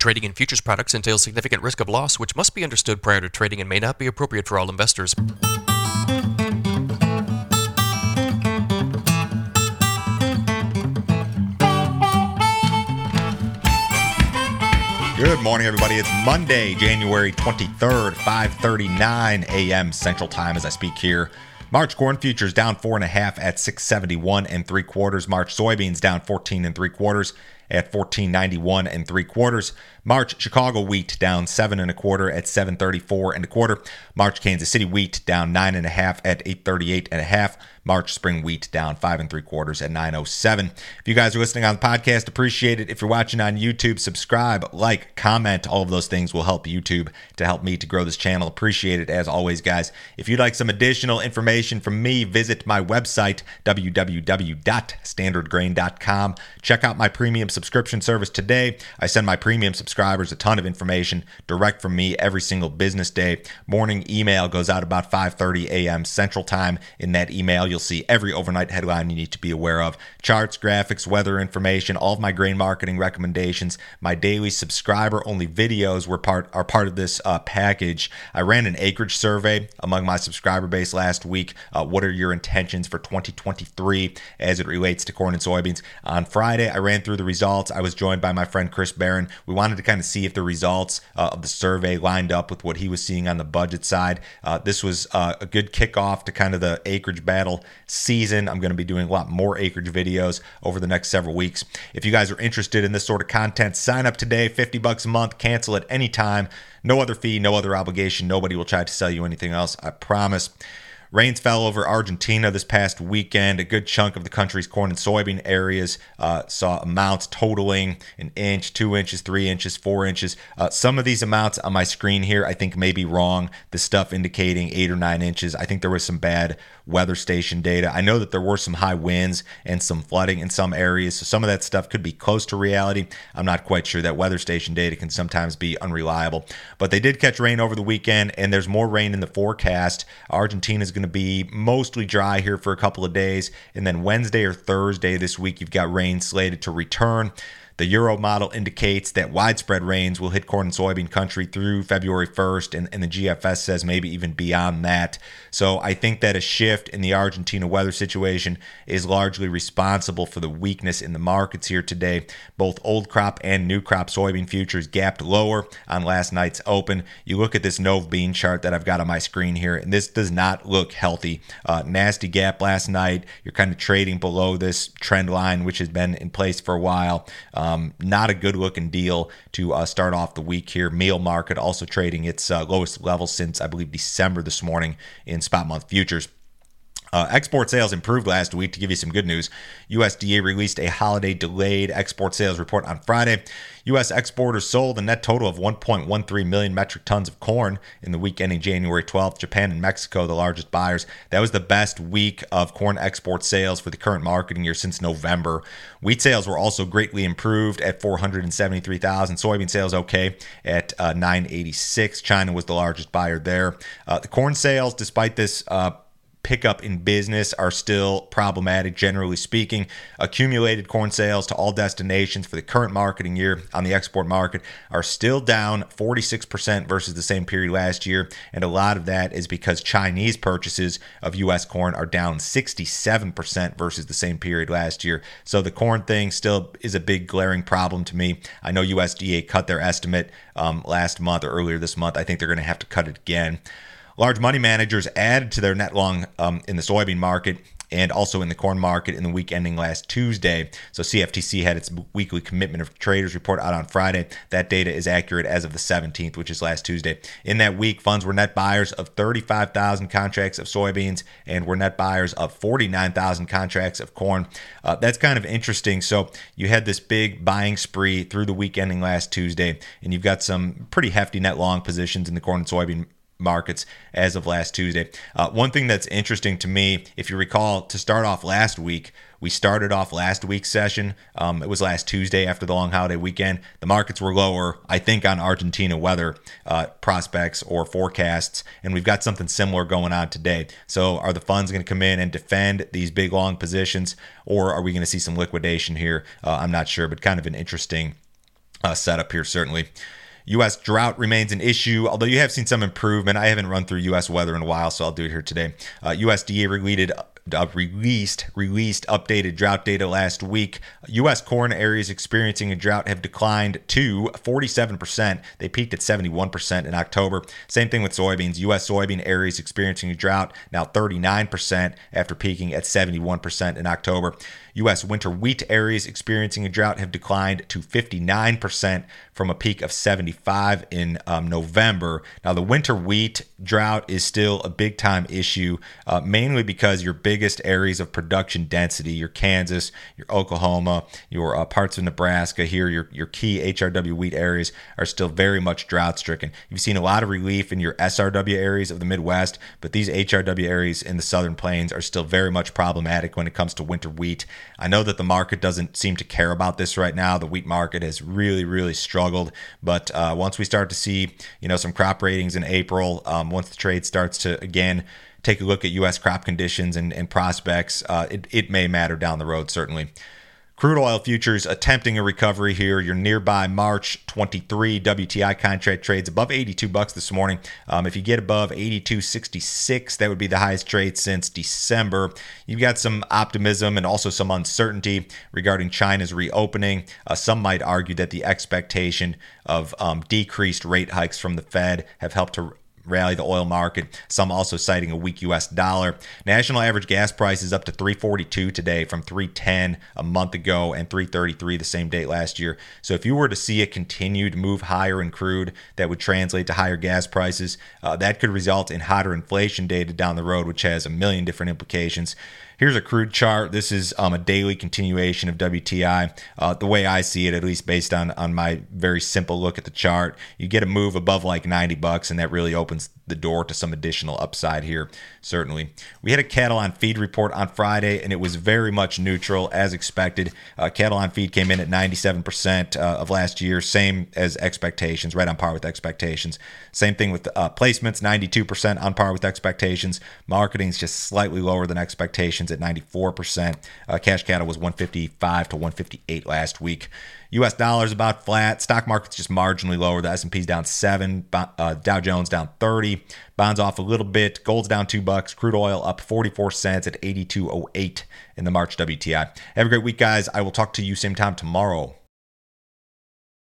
Trading in futures products entails significant risk of loss, which must be understood prior to trading and may not be appropriate for all investors. Good morning, everybody. It's Monday, January 23rd, 5:39 a.m. Central Time as I speak here. March corn futures down four and a half at 671 and three quarters. March soybeans down 14 and three quarters at 1491 and three quarters. March Chicago wheat down seven and a quarter at 734 and a quarter. March Kansas City wheat down nine and a half at 838 and a half. March spring wheat down five and three quarters at 907. If you guys are listening on the podcast, appreciate it. If you're watching on YouTube, subscribe, like, comment. All of those things will help YouTube to help me to grow this channel. Appreciate it as always, guys. If you'd like some additional information from me, visit my website, www.standardgrain.com. Check out my premium subscription service today. I send my premium subscribers a ton of information direct from me every single business day. Morning email goes out about 5:30 a.m. Central Time. In that email, you'll see every overnight headline you need to be aware of. Charts, graphics, weather information, all of my grain marketing recommendations, my daily subscriber only videos were part are part of this uh, package. I ran an acreage survey among my subscriber base last week. Uh, what are your intentions for 2023 as it relates to corn and soybeans? On Friday, I ran through the results results. I was joined by my friend Chris Barron. We wanted to kind of see if the results uh, of the survey lined up with what he was seeing on the budget side. Uh, this was uh, a good kickoff to kind of the acreage battle season. I'm going to be doing a lot more acreage videos over the next several weeks. If you guys are interested in this sort of content, sign up today, 50 bucks a month, cancel at any time. No other fee, no other obligation. Nobody will try to sell you anything else. I promise. Rains fell over Argentina this past weekend. A good chunk of the country's corn and soybean areas uh, saw amounts totaling an inch, two inches, three inches, four inches. Uh, some of these amounts on my screen here, I think, may be wrong. The stuff indicating eight or nine inches. I think there was some bad weather station data. I know that there were some high winds and some flooding in some areas, so some of that stuff could be close to reality. I'm not quite sure that weather station data can sometimes be unreliable, but they did catch rain over the weekend, and there's more rain in the forecast. Argentina is going to be mostly dry here for a couple of days, and then Wednesday or Thursday this week, you've got rain slated to return. The Euro model indicates that widespread rains will hit corn and soybean country through February 1st, and, and the GFS says maybe even beyond that. So I think that a shift in the Argentina weather situation is largely responsible for the weakness in the markets here today. Both old crop and new crop soybean futures gapped lower on last night's open. You look at this Nove bean chart that I've got on my screen here, and this does not look healthy. Uh, nasty gap last night. You're kind of trading below this trend line, which has been in place for a while. Um, um, not a good looking deal to uh, start off the week here. Meal market also trading its uh, lowest level since I believe December this morning in spot month futures. Uh, export sales improved last week. To give you some good news, USDA released a holiday delayed export sales report on Friday. U.S. exporters sold a net total of 1.13 million metric tons of corn in the week ending January 12th. Japan and Mexico, the largest buyers. That was the best week of corn export sales for the current marketing year since November. Wheat sales were also greatly improved at 473,000. Soybean sales okay at uh, 986. China was the largest buyer there. Uh, the corn sales, despite this uh, pickup in business are still problematic, generally speaking. Accumulated corn sales to all destinations for the current marketing year on the export market are still down 46% versus the same period last year. And a lot of that is because Chinese purchases of U.S. corn are down 67% versus the same period last year. So the corn thing still is a big glaring problem to me. I know USDA cut their estimate um, last month or earlier this month. I think they're going to have to cut it again. Large money managers added to their net long um, in the soybean market and also in the corn market in the week ending last Tuesday. So CFTC had its weekly commitment of traders report out on Friday. That data is accurate as of the 17th, which is last Tuesday. In that week, funds were net buyers of 35,000 contracts of soybeans and were net buyers of 49,000 contracts of corn. Uh, that's kind of interesting. So you had this big buying spree through the week ending last Tuesday, and you've got some pretty hefty net long positions in the corn and soybean markets as of last Tuesday. Uh, one thing that's interesting to me, if you recall, to start off last week, we started off last week's session. Um, it was last Tuesday after the long holiday weekend. The markets were lower, I think, on Argentina weather uh, prospects or forecasts, and we've got something similar going on today. So, are the funds going to come in and defend these big long positions, or are we going to see some liquidation here? Uh, I'm not sure, but kind of an interesting uh, setup here, certainly. U.S. drought remains an issue, although you have seen some improvement. I haven't run through U.S. weather in a while, so I'll do it here today. Uh, USDA related uh, released released updated drought data last week. U.S. corn areas experiencing a drought have declined to 47%. They peaked at 71% in October. Same thing with soybeans. U.S. soybean areas experiencing a drought now 39% after peaking at 71% in October. U.S. winter wheat areas experiencing a drought have declined to 59% from a peak of 75 in um, November. Now, the winter wheat drought is still a big time issue, uh, mainly because your biggest areas of production density, your Kansas, your Oklahoma, your uh, parts of Nebraska here, your, your key HRW wheat areas are still very much drought stricken. You've seen a lot of relief in your SRW areas of the Midwest, but these HRW areas in the southern plains are still very much problematic when it comes to winter wheat. I know that the market doesn't seem to care about this right now. The wheat market has really, really struggled. But uh, once we start to see, you know, some crop ratings in April, um, once the trade starts to again take a look at U.S. crop conditions and, and prospects, uh, it, it may matter down the road, certainly. Crude oil futures attempting a recovery here. Your nearby March 23 WTI contract trades above 82 bucks this morning. Um, if you get above 82.66, that would be the highest trade since December. You've got some optimism and also some uncertainty regarding China's reopening. Uh, some might argue that the expectation of um, decreased rate hikes from the Fed have helped to rally the oil market. Some also citing a weak U.S. dollar. National average gas prices up to 342 today from 310 a month ago and 333 the same date last year. So if you were to see a continued move higher in crude, that would translate to higher gas prices. Uh, that could result in hotter inflation data down the road, which has a million different implications. Here's a crude chart. This is um, a daily continuation of WTI. Uh, the way I see it, at least based on on my very simple look at the chart, you get a move above like 90 bucks, and that really opens the door to some additional upside here. Certainly, we had a cattle on feed report on Friday, and it was very much neutral as expected. Uh, cattle on feed came in at 97% uh, of last year, same as expectations, right on par with expectations. Same thing with uh, placements, 92% on par with expectations. Marketing is just slightly lower than expectations at 94%. Uh, cash cattle was 155 to 158 last week. U.S. dollars about flat. Stock market's just marginally lower. The S&P's down seven. Uh, Dow Jones down 30. Bonds off a little bit. Gold's down two bucks. Crude oil up 44 cents at 82.08 in the March WTI. Have a great week, guys. I will talk to you same time tomorrow.